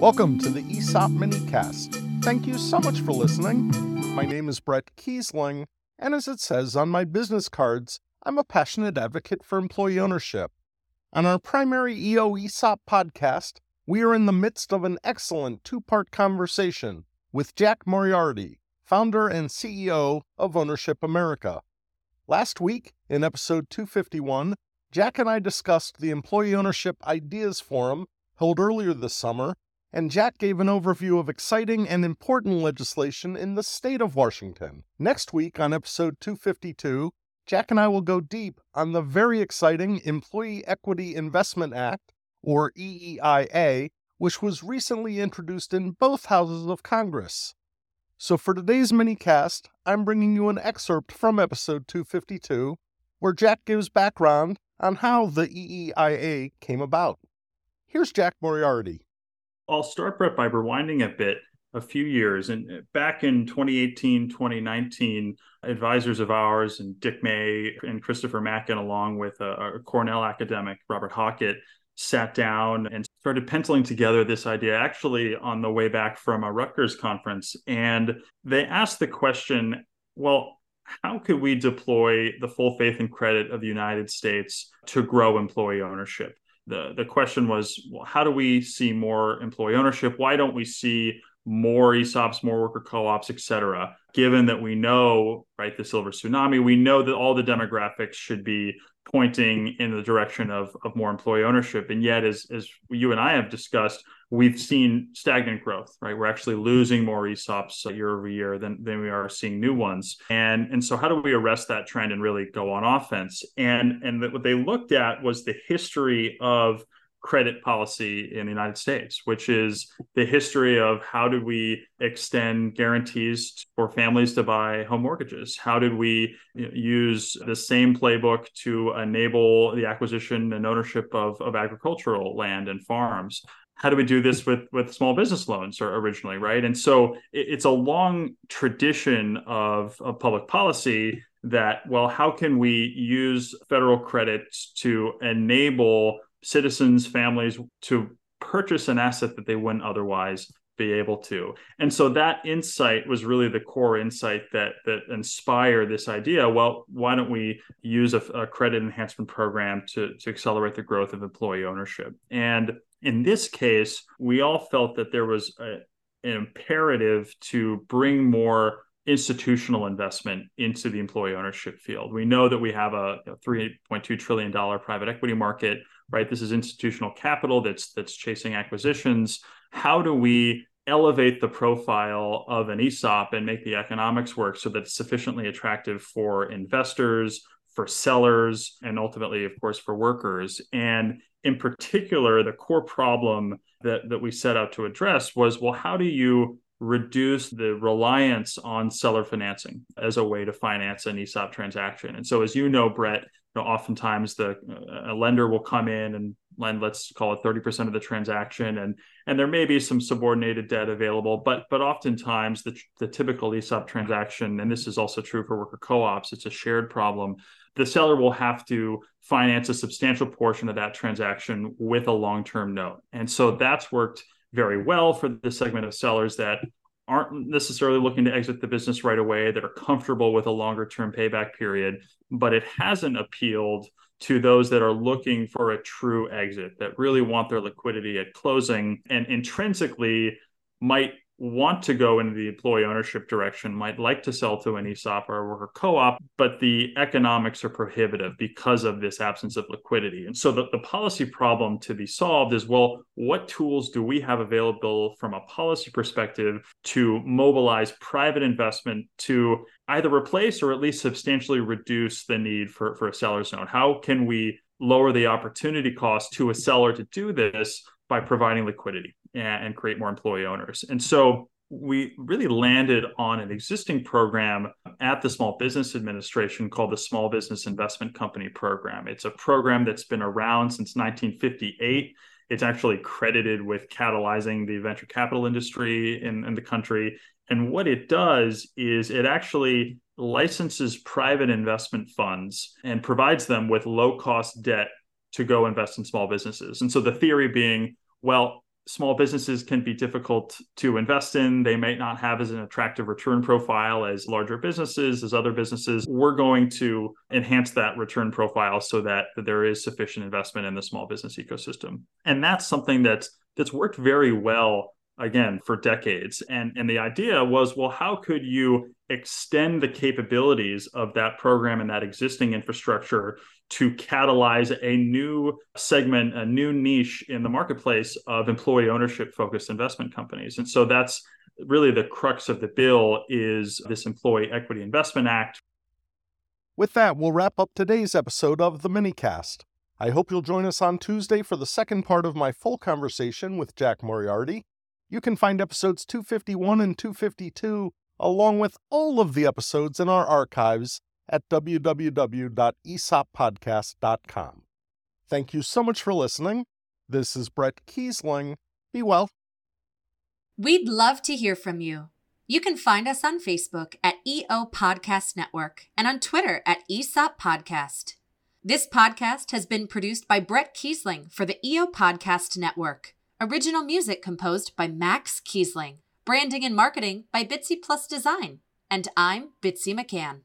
Welcome to the ESOP Minicast. Thank you so much for listening. My name is Bret Keisling, and as it says on my business cards, I'm a passionate advocate for employee ownership. On our primary EO ESOP podcast, we are in the midst of an excellent two part conversation with Jack Moriarty, founder and CEO of Ownership America. Last week, in episode 251, Jack and I discussed the Employee Ownership Ideas Forum held earlier this summer, and Jack gave an overview of exciting and important legislation in the state of Washington. Next week, on episode 252, Jack and I will go deep on the very exciting Employee Equity Investment Act, or EEIA, which was recently introduced in both houses of Congress. So for today's minicast, I'm bringing you an excerpt from episode 252, where Jack gives background on how the EEIA came about. Here's Jack Moriarty. I'll start, Bret, by rewinding a bit a few years. And uh, back in 2018, 2019, advisors of ours and Dick May and Christopher Mackin, along with a, a Cornell academic, Robert Hockett, sat down and started penciling together this idea actually on the way back from a Rutgers conference. And they asked the question well, how could we deploy the full faith and credit of the United States to grow employee ownership? The, the question was, well, how do we see more employee ownership? Why don't we see more ESOPs, more worker co-ops, et cetera, given that we know, right, the silver tsunami, we know that all the demographics should be pointing in the direction of, of more employee ownership. And yet, as, as you and I have discussed, we've seen stagnant growth, right? We're actually losing more ESOPs year over year than, than we are seeing new ones. And, and so how do we arrest that trend and really go on offense? And, and what they looked at was the history of credit policy in the United States, which is the history of how did we extend guarantees for families to buy home mortgages? How did we use the same playbook to enable the acquisition and ownership of, of agricultural land and farms? How do we do this with, with small business loans or originally, right? And so it, it's a long tradition of, of public policy that, well, how can we use federal credits to enable citizens, families to purchase an asset that they wouldn't otherwise be able to. And so that insight was really the core insight that that inspired this idea. Well, why don't we use a, a credit enhancement program to, to accelerate the growth of employee ownership? And in this case, we all felt that there was a, an imperative to bring more institutional investment into the employee ownership field. We know that we have a, a $3.2 trillion private equity market right? This is institutional capital that's that's chasing acquisitions. How do we elevate the profile of an ESOP and make the economics work so that it's sufficiently attractive for investors, for sellers, and ultimately, of course, for workers? And in particular, the core problem that, that we set out to address was well, how do you reduce the reliance on seller financing as a way to finance an ESOP transaction? And so, as you know, Bret, you know, oftentimes the uh, a lender will come in and lend, let's call it 30% of the transaction, and and there may be some subordinated debt available, but but oftentimes the the typical ESOP transaction, and this is also true for worker co-ops, it's a shared problem. The seller will have to finance a substantial portion of that transaction with a long-term note, and so that's worked very well for the segment of sellers that aren't necessarily looking to exit the business right away, that are comfortable with a longer term payback period, but it hasn't appealed to those that are looking for a true exit, that really want their liquidity at closing and intrinsically might want to go into the employee ownership direction, might like to sell to an ESOP or a worker co op, but the economics are prohibitive because of this absence of liquidity. And so the, the policy problem to be solved is well, what tools do we have available from a policy perspective to mobilize private investment to either replace or at least substantially reduce the need for, for a seller's note? How can we lower the opportunity cost to a seller to do this by providing liquidity? And, create more employee owners. And so we really landed on an existing program at the Small Business Administration called the Small Business Investment Company Program. It's a program that's been around since 1958. It's actually credited with catalyzing the venture capital industry in, in the country. And what it does is it actually licenses private investment funds and provides them with low cost debt to go invest in small businesses. And so the theory being, well, small businesses can be difficult to invest in. They may not have as an attractive return profile as larger businesses, as other businesses. We're going to enhance that return profile so that, that there is sufficient investment in the small business ecosystem. And that's something that's that's worked very well again for decades and and the idea was well how could you extend the capabilities of that program and that existing infrastructure to catalyze a new segment a new niche in the marketplace of employee ownership focused investment companies. And so that's really the crux of the bill is this employee equity investment act. With that we'll wrap up today's episode of the minicast. I hope you'll join us on Tuesday for the second part of my full conversation with Jack Moriarty. You can find episodes 251 and 252, along with all of the episodes in our archives at www.esoppodcast.com. Thank you so much for listening. This is Bret Keisling. Be well. We'd love to hear from you. You can find us on Facebook at EO Podcast Network and on Twitter at ESOP Podcast. This podcast has been produced by Bret Keisling for the EO Podcast Network. Original music composed by Max Keisling. Branding and marketing by Bitsy Plus Design. And I'm Bitsy McCann.